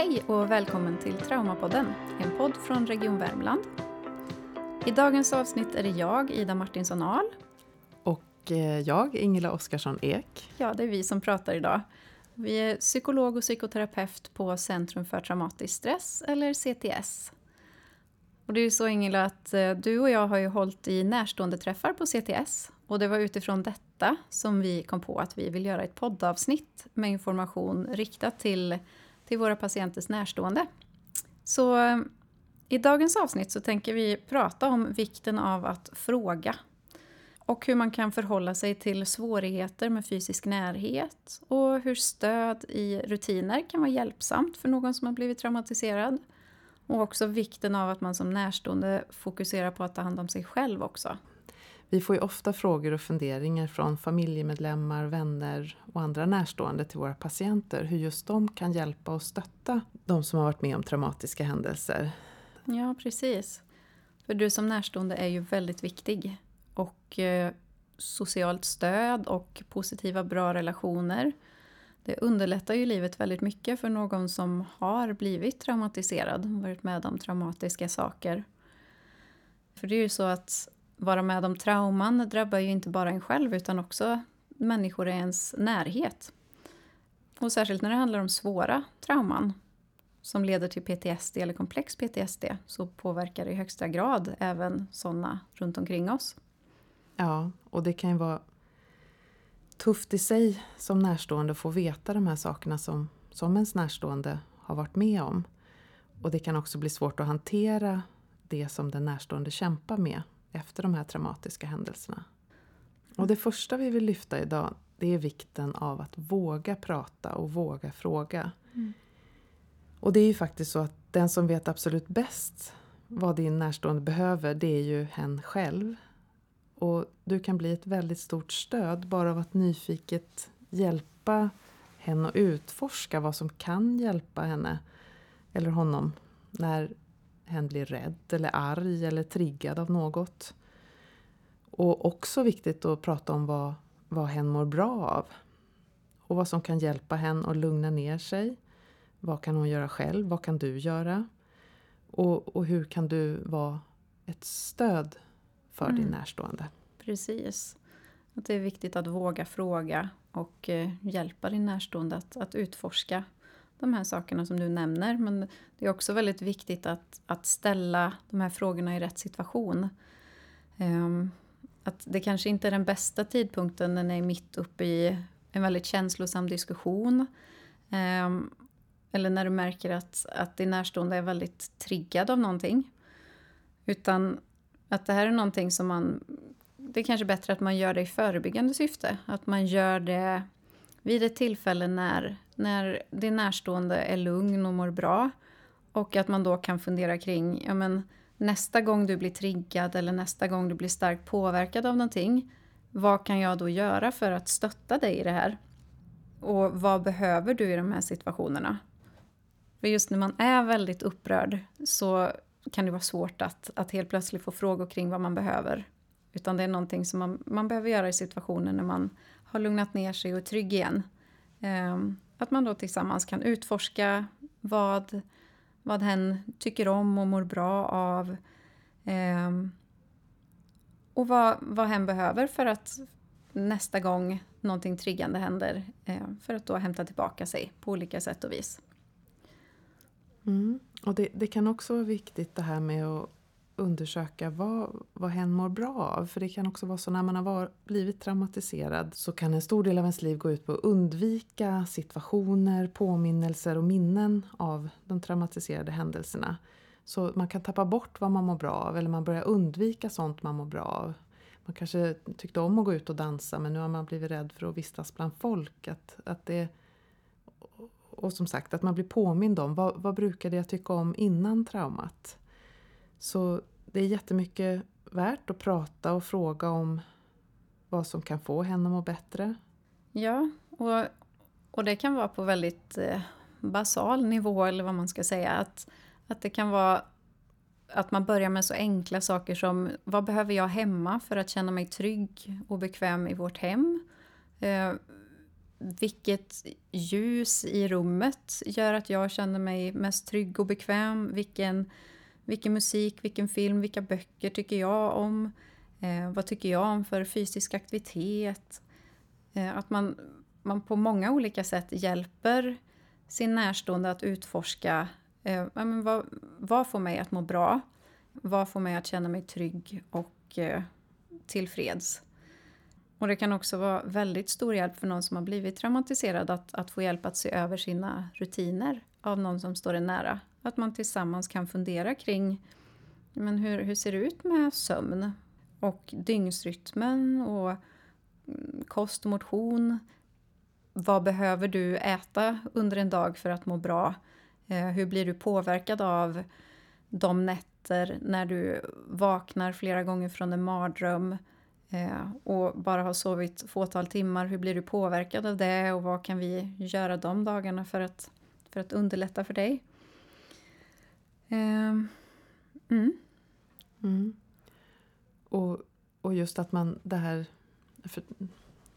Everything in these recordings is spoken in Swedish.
Hej och välkommen till Traumapodden, en podd från Region Värmland. I dagens avsnitt är det jag, Ida Martinsson Ahl. Och eh, jag, Ingela Oskarsson Ek. Ja, det är vi som pratar idag. Vi är psykolog och psykoterapeut på Centrum för traumatisk stress, eller CTS. Och det är ju så Ingela att eh, du och jag har ju hållit i närstående träffar på CTS. Och det var utifrån detta som vi kom på att vi vill göra ett poddavsnitt med information riktat till till våra patienters närstående. Så eh, i dagens avsnitt så tänker vi prata om vikten av att fråga och hur man kan förhålla sig till svårigheter med fysisk närhet och hur stöd i rutiner kan vara hjälpsamt för någon som har blivit traumatiserad. Och också vikten av att man som närstående fokuserar på att ta hand om sig själv också. Vi får ju ofta frågor och funderingar från familjemedlemmar, vänner och andra närstående till våra patienter hur just de kan hjälpa och stötta de som har varit med om traumatiska händelser. Ja, precis. För du som närstående är ju väldigt viktig. Och eh, socialt stöd och positiva, bra relationer det underlättar ju livet väldigt mycket för någon som har blivit traumatiserad, varit med om traumatiska saker. För det är ju så att vara med om trauman drabbar ju inte bara en själv utan också människor i ens närhet. Och särskilt när det handlar om svåra trauman som leder till PTSD eller komplex PTSD så påverkar det i högsta grad även sådana runt omkring oss. Ja, och det kan ju vara tufft i sig som närstående att få veta de här sakerna som, som ens närstående har varit med om. Och det kan också bli svårt att hantera det som den närstående kämpar med efter de här traumatiska händelserna. Och det första vi vill lyfta idag det är vikten av att våga prata och våga fråga. Mm. Och det är ju faktiskt så att den som vet absolut bäst vad din närstående behöver, det är ju hen själv. Och du kan bli ett väldigt stort stöd bara av att nyfiket hjälpa henne att utforska vad som kan hjälpa henne eller honom när hen blir rädd eller arg eller triggad av något. Och också viktigt att prata om vad, vad hen mår bra av. Och vad som kan hjälpa henne att lugna ner sig. Vad kan hon göra själv? Vad kan du göra? Och, och hur kan du vara ett stöd för mm. din närstående? Precis. Att det är viktigt att våga fråga och eh, hjälpa din närstående att, att utforska de här sakerna som du nämner. Men det är också väldigt viktigt att, att ställa de här frågorna i rätt situation. Um, att det kanske inte är den bästa tidpunkten när ni är mitt uppe i en väldigt känslosam diskussion. Um, eller när du märker att, att din närstående är väldigt triggad av någonting. Utan att det här är någonting som man... Det är kanske bättre att man gör det i förebyggande syfte. Att man gör det vid ett tillfälle när, när din närstående är lugn och mår bra. Och att man då kan fundera kring, ja men nästa gång du blir triggad eller nästa gång du blir starkt påverkad av någonting, vad kan jag då göra för att stötta dig i det här? Och vad behöver du i de här situationerna? För just när man är väldigt upprörd så kan det vara svårt att, att helt plötsligt få frågor kring vad man behöver. Utan det är någonting som man, man behöver göra i situationen när man har lugnat ner sig och är trygg igen. Um, att man då tillsammans kan utforska vad, vad hen tycker om och mår bra av. Eh, och vad, vad hen behöver för att nästa gång någonting triggande händer eh, för att då hämta tillbaka sig på olika sätt och vis. Mm. Och det, det, kan också vara viktigt det här med att undersöka vad, vad hen mår bra av. För det kan också vara så när man har var, blivit traumatiserad så kan en stor del av ens liv gå ut på att undvika situationer, påminnelser och minnen av de traumatiserade händelserna. Så man kan tappa bort vad man mår bra av eller man börjar undvika sånt man mår bra av. Man kanske tyckte om att gå ut och dansa men nu har man blivit rädd för att vistas bland folk. Att, att det, och som sagt att man blir påmind om vad, vad brukade jag tycka om innan traumat. Så det är jättemycket värt att prata och fråga om vad som kan få henne att må bättre. Ja, och, och det kan vara på väldigt eh, basal nivå eller vad man ska säga. Att, att det kan vara att man börjar med så enkla saker som vad behöver jag hemma för att känna mig trygg och bekväm i vårt hem? Eh, vilket ljus i rummet gör att jag känner mig mest trygg och bekväm? Vilken, vilken musik, vilken film, vilka böcker tycker jag om? Eh, vad tycker jag om för fysisk aktivitet? Eh, att man, man på många olika sätt hjälper sin närstående att utforska eh, men vad, vad får mig att må bra? Vad får mig att känna mig trygg och eh, tillfreds? Och det kan också vara väldigt stor hjälp för någon som har blivit traumatiserad att, att få hjälp att se över sina rutiner av någon som står en nära. Att man tillsammans kan fundera kring men hur, hur ser det ut med sömn och dygnsrytmen och mm, kost och motion. Vad behöver du äta under en dag för att må bra? Eh, hur blir du påverkad av de nätter när du vaknar flera gånger från en mardröm? Eh, och bara har sovit fåtal timmar, hur blir du påverkad av det och vad kan vi göra de dagarna för att, för att underlätta för dig? Eh, mm. Mm. Och, och just att man det här, för,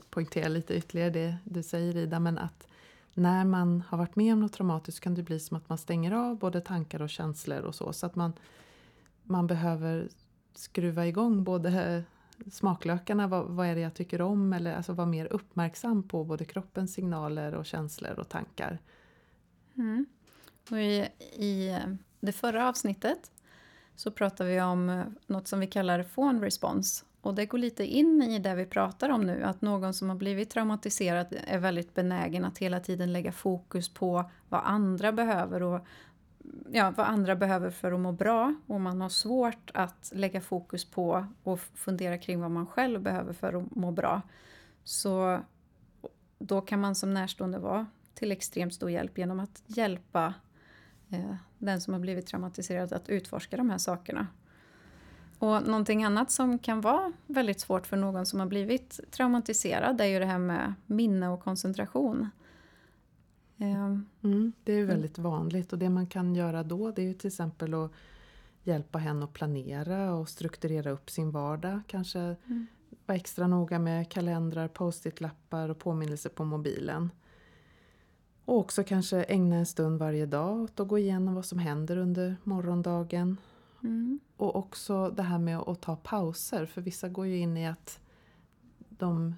poängtera lite ytterligare det du säger Ida, men att när man har varit med om något traumatiskt kan det bli som att man stänger av både tankar och känslor och så. Så att man, man behöver skruva igång både smaklökarna, vad, vad, är det jag tycker om? Eller alltså vara mer uppmärksam på både kroppens signaler och känslor och tankar. Mm. Och i, I eh, det förra avsnittet så pratade vi om eh, något som vi kallar phone response. Och det går lite in i det vi pratar om nu, att någon som har blivit traumatiserad är väldigt benägen att hela tiden lägga fokus på vad andra behöver och ja, vad andra behöver för att må bra och man har svårt att lägga fokus på och fundera kring vad man själv behöver för att må bra. Så då kan man som närstående vara till extremt stor hjälp genom att hjälpa eh, den som har blivit traumatiserad att utforska de här sakerna. Och någonting annat som kan vara väldigt svårt för någon som har blivit traumatiserad är ju det här med minne och koncentration. Ehm, mm, det är mm. väldigt vanligt och det man kan göra då det är ju till exempel att hjälpa henne att planera och strukturera upp sin vardag. Kanske mm. vara extra noga med kalendrar, post-it-lappar och påminnelser på mobilen. Och också kanske ägna en stund varje dag åt att gå igenom vad som händer under morgondagen. Mm. Och också det här med att ta pauser, för vissa går ju in i att de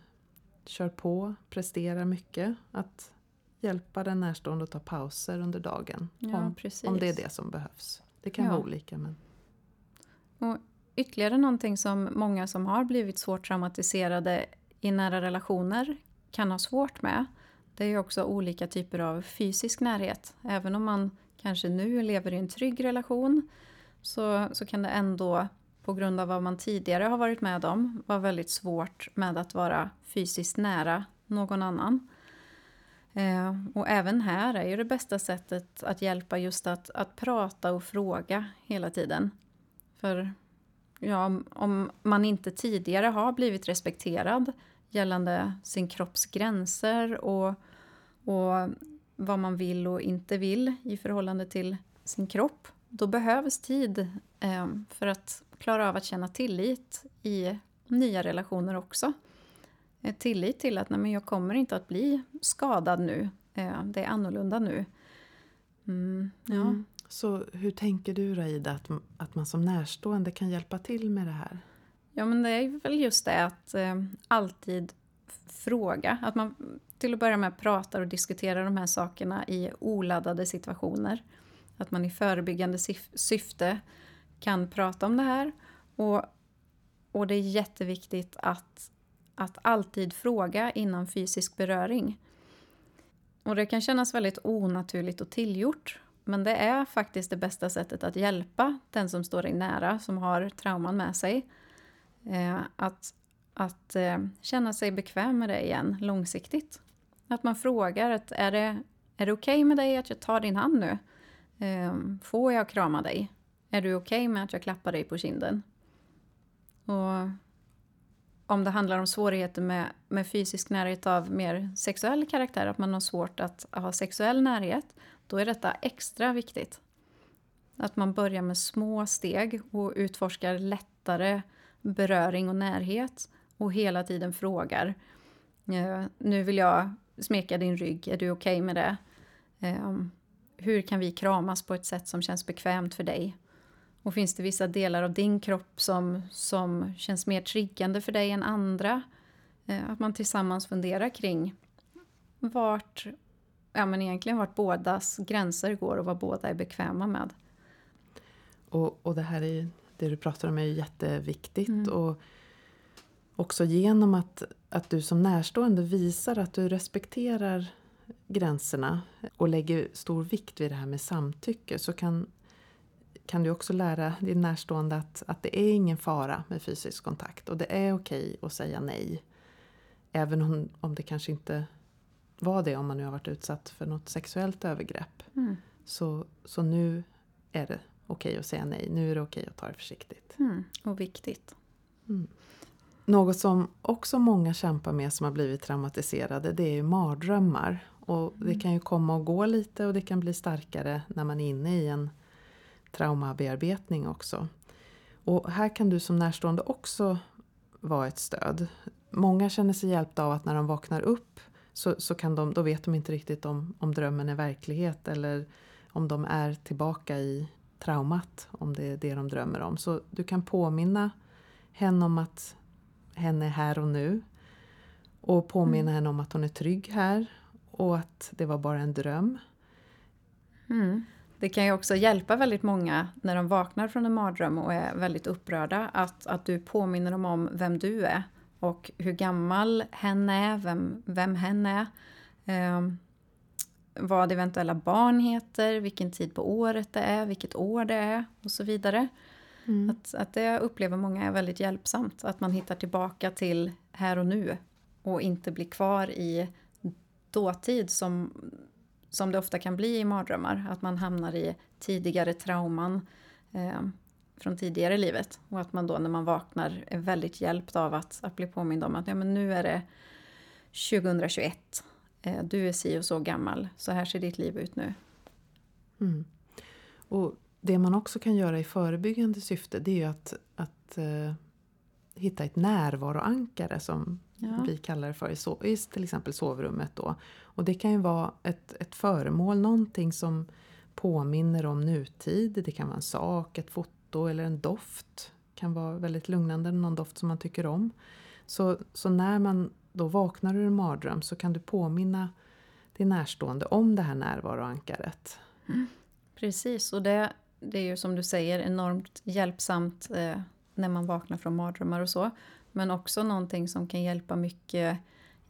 kör på, presterar mycket. Att hjälpa den närstående att ta pauser under dagen. Ja, om, om det är det som behövs. Det kan ja. vara olika. Men... Och ytterligare någonting som många som har blivit svårt traumatiserade i nära relationer kan ha svårt med. Det är också olika typer av fysisk närhet. Även om man kanske nu lever i en trygg relation så, så kan det ändå på grund av vad man tidigare har varit med om vara väldigt svårt med att vara fysiskt nära någon annan. Eh, och även här är ju det bästa sättet att hjälpa just att, att prata och fråga hela tiden. För ja, om man inte tidigare har blivit respekterad gällande sin kropps gränser och, och vad man vill och inte vill i förhållande till sin kropp, då behövs tid eh, för att klara av att känna tillit i nya relationer också. Eh, tillit till att nej, men jag kommer inte att bli skadad nu. Eh, det är annorlunda nu. Mm, ja. Mm. Så hur tänker du Raida att, att man som närstående kan hjälpa till med det här? Ja men det är väl just det att eh, alltid fråga. Att man till att börja med pratar och diskuterar de här sakerna i oladdade situationer. Att man i förebyggande syfte kan prata om det här. Och, och det är jätteviktigt att att alltid fråga innan fysisk beröring. Och det kan kännas väldigt onaturligt och tillgjort. Men det är faktiskt det bästa sättet att hjälpa den som står dig nära, som har trauman med sig. Eh, att att eh, känna sig bekväm med det igen långsiktigt. Att man frågar att är det, är det okej okay med dig att jag tar din hand nu? Eh, får jag krama dig? Är du okej okay med att jag klappar dig på kinden? Och om det handlar om svårigheter med, med fysisk närhet av mer sexuell karaktär, att man har svårt att ha sexuell närhet, då är detta extra viktigt. Att man börjar med små steg och utforskar lättare beröring och närhet och hela tiden frågar. Eh, nu vill jag smeka din rygg? Är du okej okay med det? Eh, hur kan vi kramas på ett sätt som känns bekvämt för dig? Och finns det vissa delar av din kropp som, som känns mer triggande för dig än andra? Eh, att man tillsammans funderar kring vart, ja men egentligen vart bådas gränser går och vad båda är bekväma med. Och, och det här är det du pratar om är ju jätteviktigt. Mm. Och också genom att, att du som närstående visar att du respekterar gränserna och lägger stor vikt vid det här med samtycke så kan, kan du också lära din närstående att, att det är ingen fara med fysisk kontakt och det är okej att säga nej. Även om, om det kanske inte var det om man nu har varit utsatt för något sexuellt övergrepp. Mm. Så, så nu är det okej att säga nej. Nu är det okej att ta det försiktigt. Mm. Och viktigt. Mm. Något som också många kämpar med som har blivit traumatiserade det är ju mardrömmar. Och det mm. kan ju komma och gå lite och det kan bli starkare när man är inne i en traumabearbetning också. Och här kan du som närstående också vara ett stöd. Många känner sig hjälpta av att när de vaknar upp så, så kan de, då vet de inte riktigt om, om drömmen är verklighet eller om de är tillbaka i traumat, om det är det de drömmer om. Så du kan påminna henne om att henne är här och nu. Och påminna mm. henne om att hon är trygg här och att det var bara en dröm. Mm. Det kan ju också hjälpa väldigt många när de vaknar från en mardröm och är väldigt upprörda att, att du påminner dem om vem du är och hur gammal hen är, vem, vem hen är. Eh, vad eventuella barn heter, vilken tid på året det är, vilket år det är och så vidare. Mm. Att, att det upplever många är väldigt hjälpsamt, att man hittar tillbaka till här och nu och inte blir kvar i dåtid som, som det ofta kan bli i mardrömmar. Att man hamnar i tidigare trauman eh, från tidigare i livet. Och att man då när man vaknar är väldigt hjälpt av att, att bli påmind om att ja, men nu är det 2021. Eh, du är si och så gammal. Så här ser ditt liv ut nu. Mm. Och det man också kan göra i förebyggande syfte det är att, att uh, hitta ett närvaroankare som ja. vi kallar det för i, so i till exempel sovrummet. Då. Och det kan ju vara ett, ett föremål, någonting som påminner om nutid. Det kan vara en sak, ett foto eller en doft. Det kan vara väldigt lugnande, någon doft som man tycker om. Så, så när man då vaknar du ur en mardröm så kan du påminna din närstående om det här närvaroankaret. Mm. Precis, och det, det är ju som du säger enormt hjälpsamt eh, när man vaknar från mardrömmar och så. Men också någonting som kan hjälpa mycket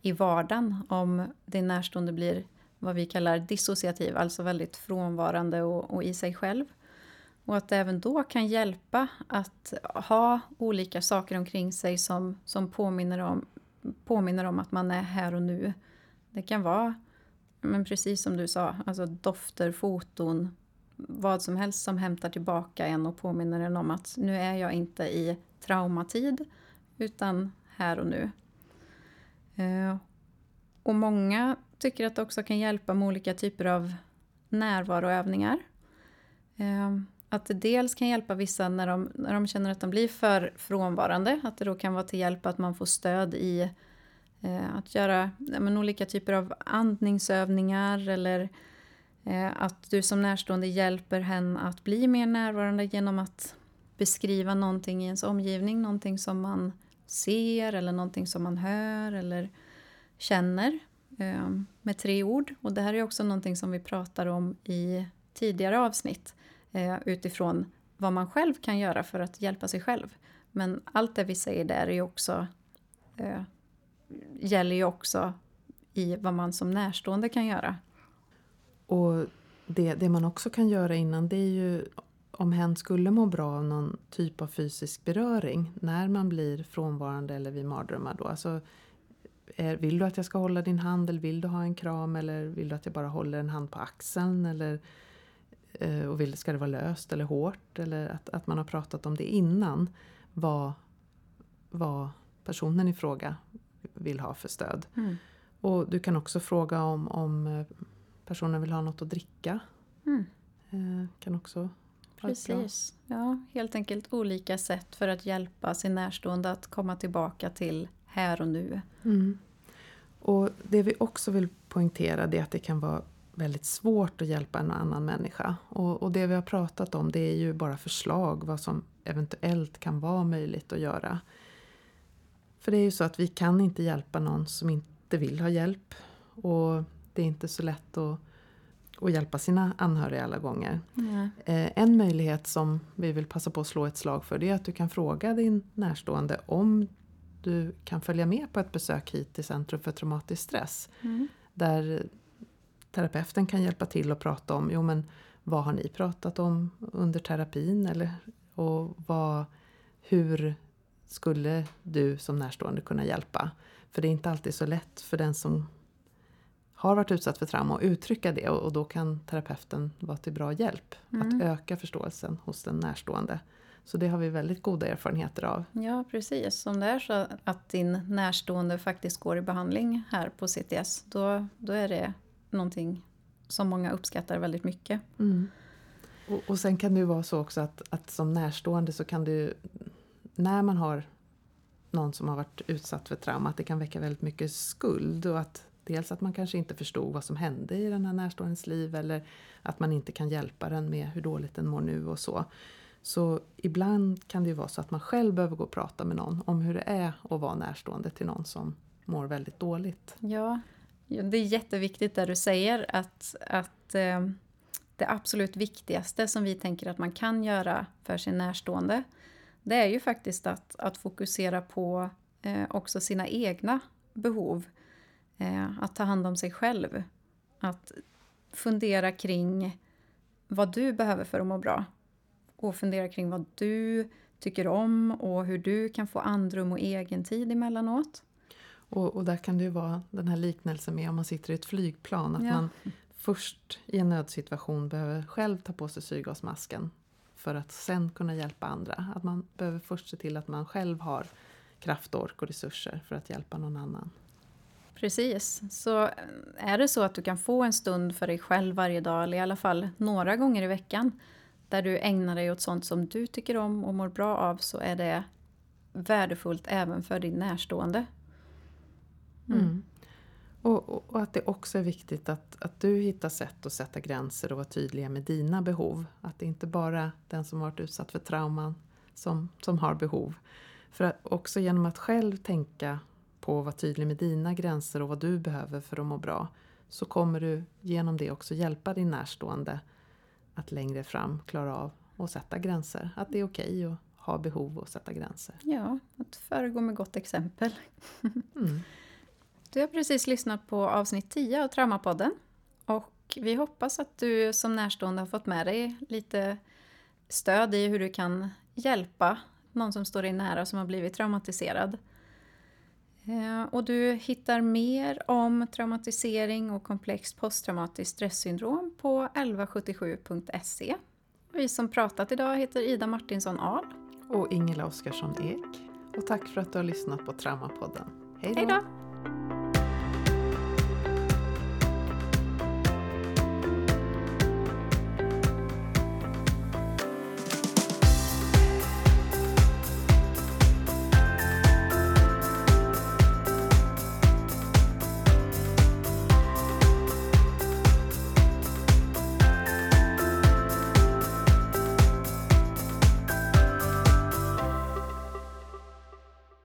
i vardagen om din närstående blir vad vi kallar dissociativ, alltså väldigt frånvarande och, och, i sig själv. Och att det även då kan hjälpa att ha olika saker omkring sig som, som påminner, om, påminner om att man är här och nu. Det kan vara, men precis som du sa, alltså dofter, foton, vad som helst som hämtar tillbaka en och påminner en om att nu är jag inte i traumatid utan här och nu. Eh, och många tycker att det också kan hjälpa med olika typer av närvaroövningar. Eh, att det dels kan hjälpa vissa när de, när de känner att de blir för frånvarande, att det då kan vara till hjälp att man får stöd i eh, att göra men, olika typer av andningsövningar eller eh, att du som närstående hjälper henne att bli mer närvarande genom att beskriva någonting i ens omgivning, någonting som man ser eller någonting som man hör eller känner eh, med tre ord. Och det här är också någonting som vi pratar om i tidigare avsnitt eh, utifrån vad man själv kan göra för att hjälpa sig själv. Men allt det vi säger där är också, eh, gäller ju också i vad man som närstående kan göra. Och det, det man också kan göra innan det är ju om hen skulle må bra av någon typ av fysisk beröring när man blir frånvarande eller vid mardrömmar då. Alltså, är, vill du att jag ska hålla din hand eller vill du ha en kram eller vill du att jag bara håller en hand på axeln eller eh, och vill, ska det vara löst eller hårt eller att, att man har pratat om det innan vad, vad personen i fråga vill ha för stöd. Mm. Och du kan också fråga om, om eh, personen vill ha något att dricka. Mm. Eh, kan också Precis. Ja, helt enkelt olika sätt för att hjälpa sin närstående att komma tillbaka till här och nu. Mm. Och Det vi också vill poängtera är att det kan vara väldigt svårt att hjälpa en annan människa. Och, och, det vi har pratat om det är ju bara förslag vad som eventuellt kan vara möjligt att göra. För det är ju så att vi kan inte hjälpa någon som inte vill ha hjälp. Och det är inte så lätt att, att hjälpa sina anhöriga alla gånger. Mm. En möjlighet som vi vill passa på att slå ett slag för det är att du kan fråga din närstående om du kan följa med på ett besök hit till Centrum för traumatisk stress. Mm. Där terapeuten kan hjälpa till att prata om jo, men vad har ni pratat om under terapin eller, och vad, hur skulle du som närstående kunna hjälpa? För det är inte alltid så lätt för den som har varit utsatt för trauma att uttrycka det och, då kan terapeuten vara till bra hjälp mm. att öka förståelsen hos den närstående. Så det har vi väldigt goda erfarenheter av. Ja precis, om det är så att din närstående faktiskt går i behandling här på CTS då, då är det någonting som många uppskattar väldigt mycket. Mm. Och, och sen kan det ju vara så också att, att som närstående så kan du, när man har någon som har varit utsatt för trauma, att det kan väcka väldigt mycket skuld och att dels att man kanske inte förstod vad som hände i den här närståendes liv eller att man inte kan hjälpa den med hur dåligt den mår nu och så. Så ibland kan det ju vara så att man själv behöver gå och prata med någon om hur det är att vara närstående till någon som mår väldigt dåligt. Ja, det är jätteviktigt det du säger att, att eh, det absolut viktigaste som vi tänker att man kan göra för sin närstående det är ju faktiskt att, att fokusera på eh, också sina egna behov. Eh, att ta hand om sig själv. Att fundera kring vad du behöver för att må bra. Och fundera kring vad du tycker om och hur du kan få andrum och egen tid emellanåt. Och, och där kan det ju vara den här liknelsen med om man sitter i ett flygplan. Att ja. man först i en nödsituation behöver själv ta på sig syrgasmasken för att sen kunna hjälpa andra. Att man behöver först se till att man själv har kraft, ork och resurser för att hjälpa någon annan. Precis. Så är det så att du kan få en stund för dig själv varje dag, eller i alla fall några gånger i veckan, där du ägnar dig åt sånt som du tycker om och mår bra av, så är det värdefullt även för din närstående. Mm. Mm. Och, och, och, att det också är viktigt att, att du hittar sätt att sätta gränser och vara tydliga med dina behov. Att det inte bara den som varit utsatt för trauman som, som har behov. För att också genom att själv tänka på att vara tydlig med dina gränser och vad du behöver för att må bra så kommer du genom det också hjälpa din närstående att längre fram klara av att sätta gränser. Att det är okej okay att ha behov och sätta gränser. Ja, att föregå med gott exempel. mm. Du har precis lyssnat på avsnitt 10 av Traumapodden. Och vi hoppas att du som närstående har fått med dig lite stöd i hur du kan hjälpa någon som står dig nära som har blivit traumatiserad. Eh, och du hittar mer om traumatisering och komplext posttraumatiskt stresssyndrom på 1177.se. Vi som pratat idag heter Ida Martinsson Ahl. Och Ingela Oskarsson Ek. Och tack för att du har lyssnat på Traumapodden. Hej då!